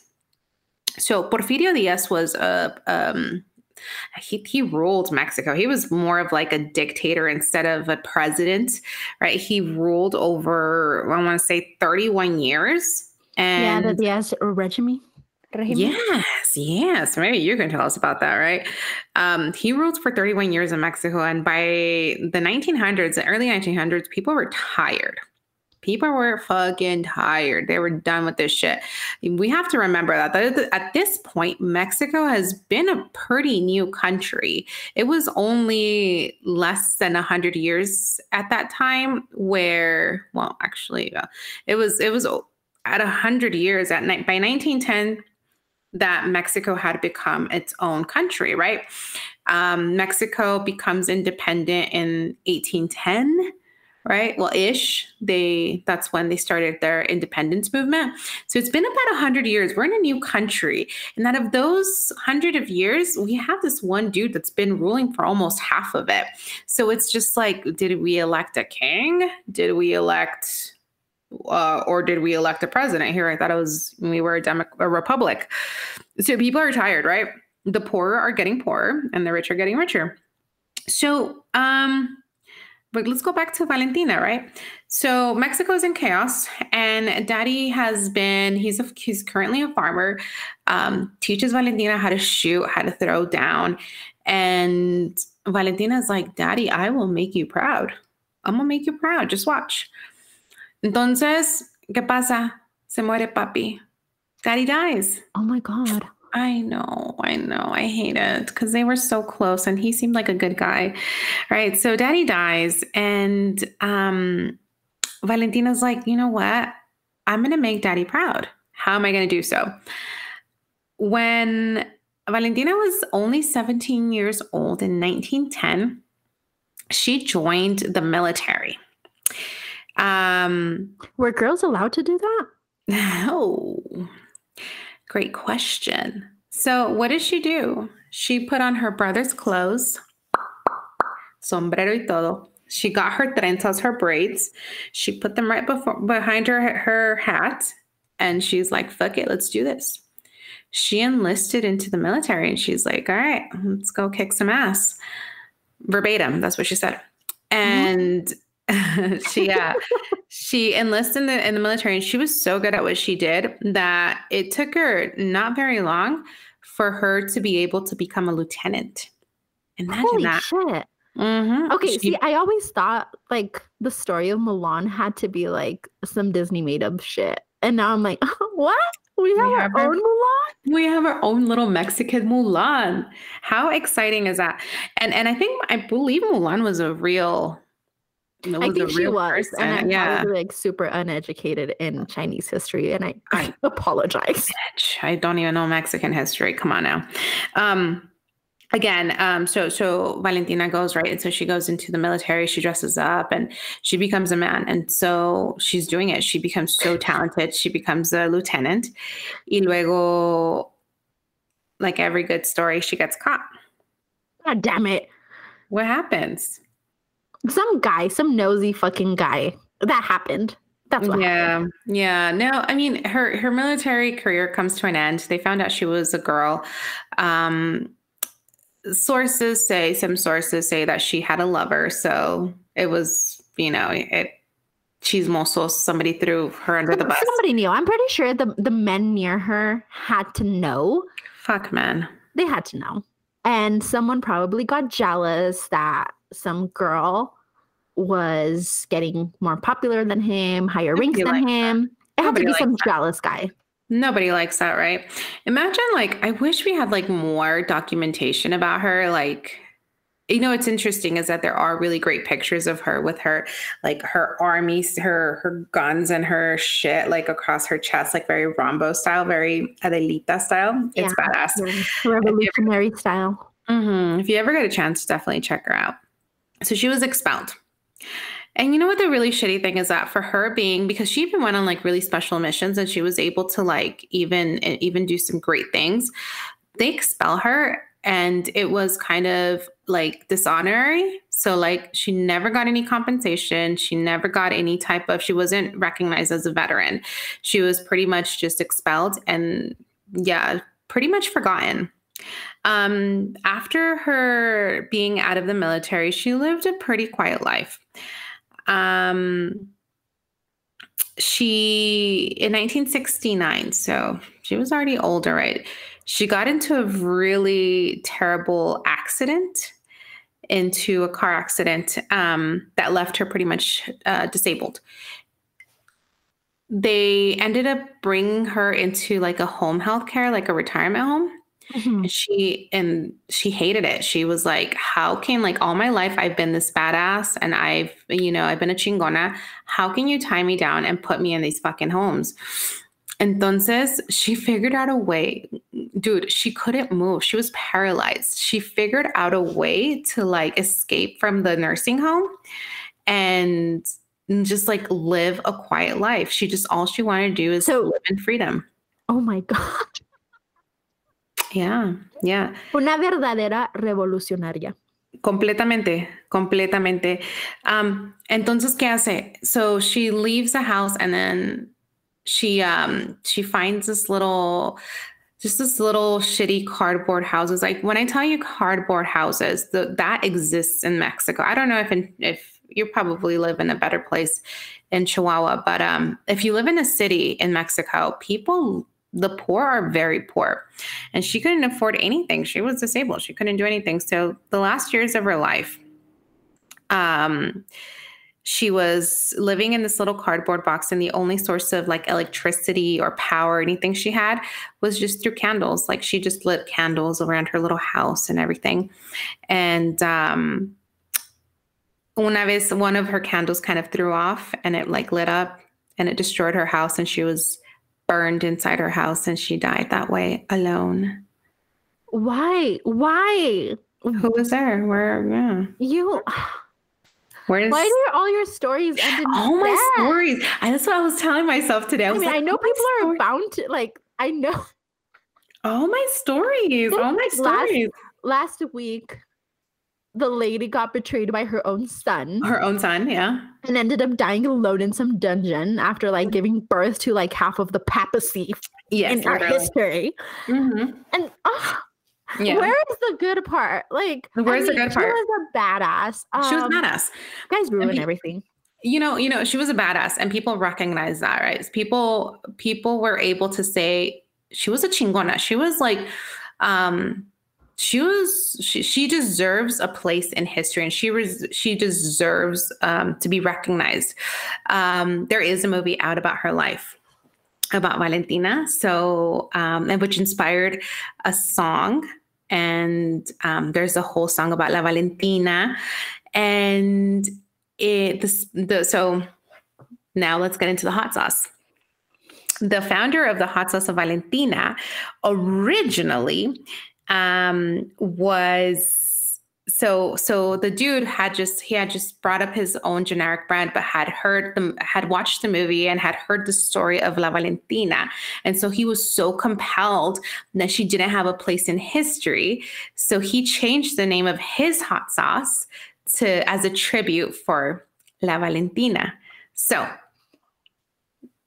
So Porfirio Diaz was a um, he, he ruled Mexico. He was more of like a dictator instead of a president, right? He ruled over, I want to say 31 years. And yeah, the Diaz regime. Yes, yes. Maybe you can tell us about that, right? Um, he ruled for 31 years in Mexico. And by the 1900s, the early 1900s, people were tired people were fucking tired. They were done with this shit. We have to remember that, at this point, Mexico has been a pretty new country. It was only less than 100 years at that time where, well, actually, uh, it was, it was at 100 years at night. By 1910, that Mexico had become its own country, right? Um, Mexico becomes independent in 1810 right? Well, ish. They that's when they started their independence movement. So it's been about a hundred years. We're in a new country, and out of those hundred of years, we have this one dude that's been ruling for almost half of it. So it's just like, did we elect a king? Did we elect? Uh, or did we elect a president here? I thought it was we were a, Demo- a republic. So people are tired, right? The poor are getting poorer and the rich are getting richer. So, um, but let's go back to Valentina, right? So Mexico is in chaos, and Daddy has been he's a, he's currently a farmer. Um, teaches Valentina how to shoot, how to throw down, and Valentina's like, Daddy, I will make you proud. I'm gonna make you proud. Just watch. Entonces, ¿qué pasa? Se muere papi. Daddy dies. Oh my god. I know, I know. I hate it because they were so close and he seemed like a good guy. Right. So daddy dies and um Valentina's like, you know what? I'm gonna make daddy proud. How am I gonna do so? When Valentina was only 17 years old in 1910, she joined the military. Um, were girls allowed to do that? <laughs> No. Great question. So, what did she do? She put on her brother's clothes, sombrero y todo. She got her trenzas, her braids. She put them right before, behind her her hat, and she's like, "Fuck it, let's do this." She enlisted into the military, and she's like, "All right, let's go kick some ass." Verbatim, that's what she said. And mm-hmm. <laughs> she uh, she enlisted in the in the military and she was so good at what she did that it took her not very long for her to be able to become a lieutenant. Imagine Holy that. Shit. Mm-hmm. Okay, she, see, I always thought like the story of Mulan had to be like some Disney made up shit. And now I'm like, <laughs> what? We have, We our have our- own Mulan? We have our own little Mexican Mulan. How exciting is that? And and I think I believe Mulan was a real. I think she was. person. And I'm yeah, probably like super uneducated in Chinese history. And I, <laughs> I apologize. Bitch, I don't even know Mexican history. Come on now. Um, again, um, so so Valentina goes right, and so she goes into the military. She dresses up, and she becomes a man. And so she's doing it. She becomes so talented. She becomes a lieutenant. Y luego, like every good story, she gets caught. God damn it. What happens? Some guy, some nosy fucking guy. That happened. That's what happened. yeah, yeah. No, I mean her her military career comes to an end. They found out she was a girl. Um, sources say some sources say that she had a lover, so it was you know it. She's also somebody threw her under the bus. Somebody knew. I'm pretty sure the, the men near her had to know. Fuck man. They had to know. And someone probably got jealous that some girl was getting more popular than him, higher ranks Nobody than likes that. him. It had to be some that. jealous guy. Nobody likes that, right? Imagine like I wish we had like more documentation about her. Like, you know, what's interesting is that there are really great pictures of her with her like her army, her her guns and her shit like across her chest, like very Rambo style, very Adelita style. It's badass. Revolutionary style. Mhm. If you ever get a chance, definitely check her out. So she was expelled. And you know what the really shitty thing is that for her being because she even went on like really special missions and she was able to like even even do some great things. They expel her and it was kind of like dishonorary. So like she never got any compensation. She never got any type of she wasn't recognized as a veteran. She was pretty much just expelled and yeah, pretty much forgotten. Um, after her being out of the military, she lived a pretty quiet life. Um, she in 1969, so she was already older, right? She got into a really terrible accident, into a car accident um, that left her pretty much uh, disabled. They ended up bringing her into like a home health care, like a retirement home Mhm. and she and she hated it. She was like how can like all my life i've been this badass and i've you know i've been a chingona. How can you tie me down and put me in these fucking homes? Entonces she <laughs> figured out a way dude she couldn't move. She was paralyzed. She figured out a way to like escape from the nursing home and just like live a quiet life. She just all she wanted to do is So- live in freedom. Oh my <laughs> God. Yeah yeah Una verdadera revolucionaria. Completamente, completamente. Um, entonces, ¿qué hace? So she leaves the house and then she um she finds this little just this little shitty cardboard houses. Like when I tell you cardboard houses, the, that exists in Mexico. I don't know if in, if you probably live in a better place in Chihuahua, but um if you live in a city in Mexico, people the poor are very poor and she couldn't afford anything. She was disabled. She couldn't do anything. So the last years of her life, um, she was living in this little cardboard box, and the only source of like electricity or power, or anything she had, was just through candles. Like she just lit candles around her little house and everything. And um, una vez, one of her candles kind of threw off, and it like lit up, and it destroyed her house, and she was burned inside her house and she died that way alone. Why? Why? Who was there? Where? Yeah. You. Where is? Why do all your stories end in all my death? stories. I, that's what I was telling myself today. I I mean, like, I know people are bound to like. I know. all my stories. All my Last- stories. Last week, the lady got betrayed by her own son Her own son. Yeah. and ended up dying alone in some dungeon after like giving birth to like half of the papacy Yes. in our literally. history. Mhm. And oh, Yeah. where is the good part? Like, I Where's the good part? She was a badass. she was Um, badass. Guys ruin everything. you know you know she was a badass and people recognize that right people people were able to say she was a chingona she was like um she was she, she deserves a place in history and she was she deserves um to be recognized um there is a movie out about her life about Valentina. So, um, and which inspired a song. And um, there's a whole song about La Valentina. And it, this, the, so now let's get into the hot sauce. The founder of the hot sauce of Valentina originally um, was so so the dude had just he had just brought up his own generic brand but had heard them had watched the movie and had heard the story of la valentina. And so he was so compelled that she didn't have a place in history. So he changed the name of his hot sauce to as a tribute for la valentina. So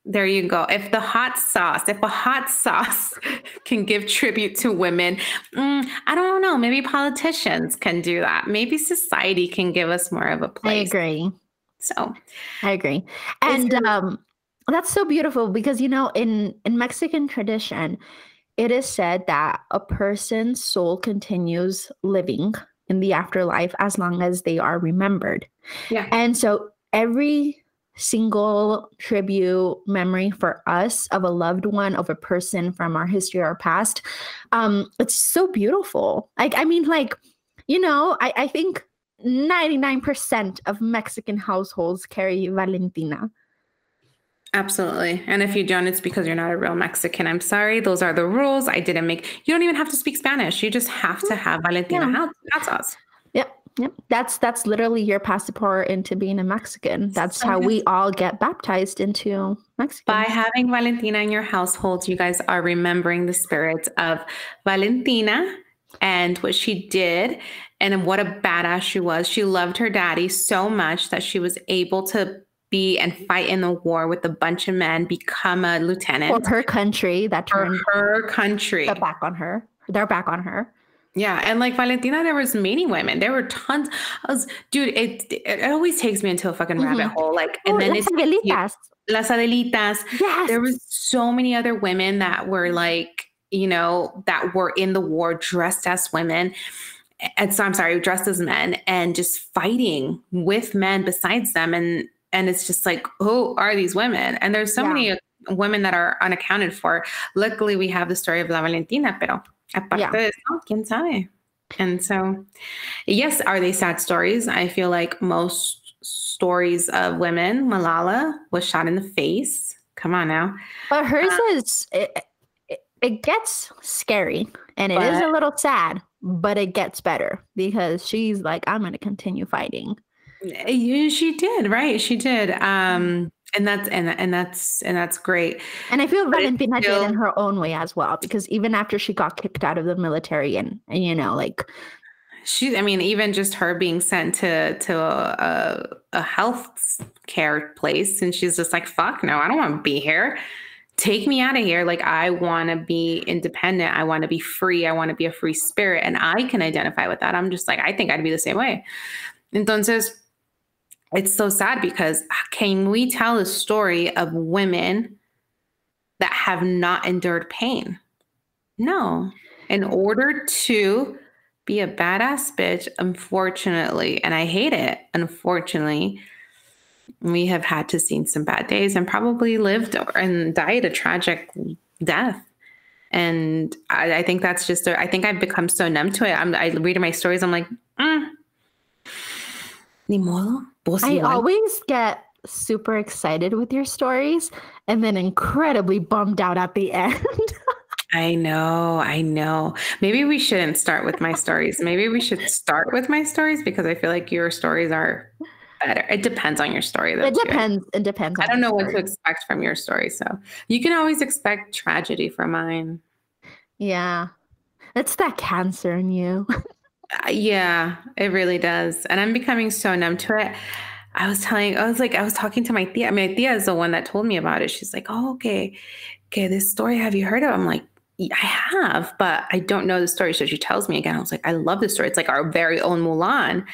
there you go. If the hot sauce, if a hot sauce <laughs> can give tribute to women, mm, I don't know. Maybe politicians can do that. Maybe society can give us more of a place. I agree. So, I agree, and um, that's so beautiful because you know, in in Mexican tradition, it is said that a person's soul continues living in the afterlife as long as they are remembered. Yeah, and so every single tribute memory for us of a loved one of a person from our history or our past um it's so beautiful like i mean like you know i i think 99% of mexican households carry valentina Absolutely. And if you don't, it's because you're not a real Mexican. I'm sorry. Those are the rules. I didn't make, you don't even have to speak Spanish. You just have to have Valentina yeah. hot sauce. Yep. That's that's literally your passport into being a Mexican. That's how we all get baptized into Mexican. By having Valentina in your household, you guys are remembering the spirits of Valentina and what she did and what a badass she was. She loved her daddy so much that she was able to be and fight in the war with a bunch of men, become a lieutenant for her country. That turned her country. They're back on her. They're back on her. Yeah, and like Valentina, there was many women. There were tons. I was, dude, it it always takes me into a fucking mm-hmm. rabbit hole. Like, and oh, then it's Adelitas. Las Adelitas. Yes. There was so many other women that were like, you know, that were in the war dressed as women. And so I'm sorry, dressed as men and just fighting with men besides them. And and it's just like, who are these women? And there's so yeah. many women that are unaccounted for. Luckily, we have the story of La Valentina, pero Aparte yeah. de eso, quién sabe. And so, yes, are they sad stories? I feel like most stories of women, Malala was shot in the face. Come on now. But hers uh, is, it, it, it, gets scary and it but, is a little sad, but it gets better because she's like, I'm going to continue fighting. She did, right? She did. Um, and that's and and that's and that's great. And I feel Valentina still, did in her own way as well, because even after she got kicked out of the military and, and you know, like she, I mean, even just her being sent to to a, a health care place, and she's just like, "Fuck no, I don't want to be here. Take me out of here. Like, I want to be independent. I want to be free. I want to be a free spirit, and I can identify with that. I'm just like, I think I'd be the same way. Entonces, it's so sad because can we tell a story of women that have not endured pain? No. In order to be a badass bitch, unfortunately, and I hate it, unfortunately, we have had to seen some bad days and probably lived and died a tragic death. And I, I think that's just, a, I think I've become so numb to it. I'm, I read my stories, I'm like, mm, ni modo. I always get super excited with your stories and then incredibly bummed out at the <laughs> end. I know, I know. Maybe we shouldn't start with my stories. <laughs> Maybe we should start with my stories because I feel like your stories are better. It depends on your story, though. It depends. Too. It depends. I don't know what to expect from your story, so you can always expect tragedy from mine. Yeah, it's that cancer in you. <laughs> Yeah, it really does. And I'm becoming so numb to it. I was telling, I was like, I was talking to my tia. My tia is the one that told me about it. She's like, oh, okay. Okay, this story, have you heard of? I'm like, I have, but I don't know the story. So she tells me again. I was like, I love this story. It's like our very own Mulan.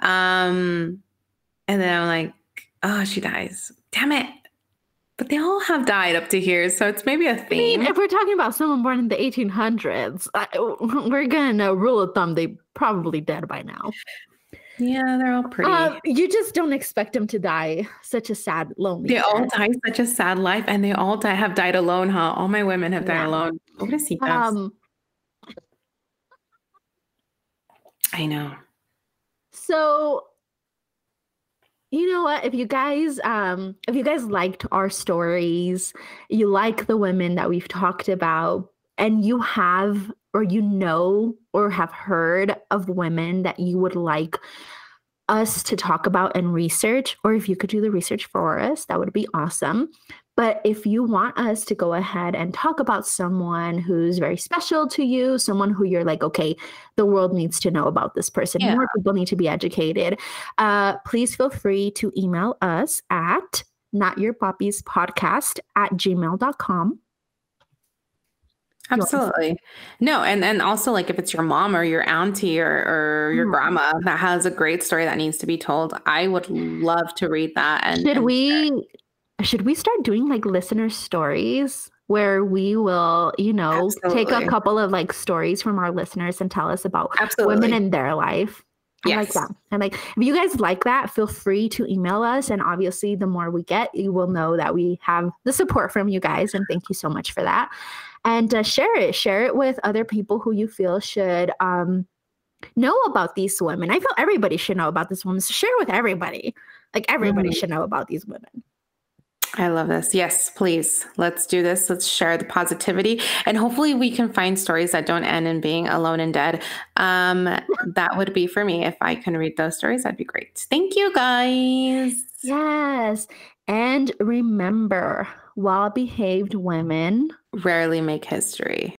Um, and then I'm like, oh, she dies. Damn it. But they all have died up to here, so it's maybe a theme. I mean, if we're talking about someone born in the 1800s, I, we're gonna know rule of thumb they probably dead by now. Yeah, they're all pretty. Um, you just don't expect them to die such a sad, lonely. they all die such a sad life, and they all die, have died alone, huh? All my women have died Yeah. alone. What a CPAS. Um, I know. so you know what? If you guys, um, if you guys liked our stories, you like the women that we've talked about, and you have or you know or have heard of women that you would like us to talk about and research, or if you could do the research for us, that would be awesome. But if you want us to go ahead and talk about someone who's very special to you, someone who you're like, okay, the world needs to know about this person, Yeah. more people need to be educated, uh, please feel free to email us at notyourpapispodcast at gmail.com. Absolutely. No, and and also like if it's your mom or your auntie or or your Mhm. grandma that has a great story that needs to be told, I would love to read that. And Should and we should we start doing like listener stories where we will, you know, take a couple of like stories from our listeners and tell us about absolutely women in their life. I like that. And like if you guys like that, feel free to email us. And obviously, the more we get, you will know that we have the support from you guys. And thank you so much for that. And uh, share it. Share it with other people who you feel should um, know about these women. I feel everybody should know about this woman. So share with everybody. Like everybody Mhm. should know about these women. I love this. Yes, please. Let's do this. Let's share the positivity. And hopefully we can find stories that don't end in being alone and dead. Um, <laughs> that would be for me. If I can read those stories, that'd be great. Thank you guys. Yes. And remember, well behaved women Rarely make history.